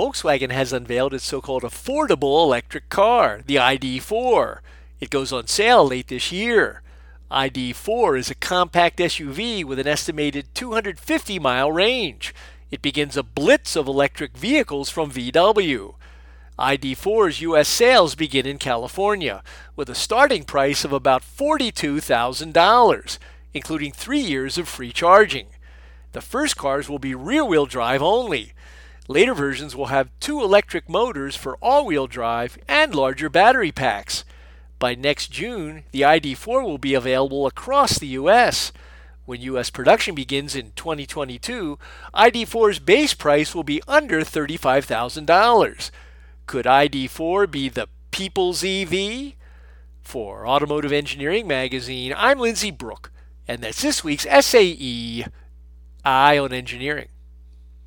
Volkswagen has unveiled its so called affordable electric car, the ID4. It goes on sale late this year. ID4 is a compact SUV with an estimated 250 mile range. It begins a blitz of electric vehicles from VW. ID4's U.S. sales begin in California with a starting price of about $42,000, including three years of free charging. The first cars will be rear wheel drive only. Later versions will have two electric motors for all wheel drive and larger battery packs. By next June, the ID4 will be available across the U.S. When U.S. production begins in 2022, ID4's base price will be under $35,000. Could ID4 be the people's EV? For Automotive Engineering Magazine, I'm Lindsay Brooke, and that's this week's SAE Eye on Engineering.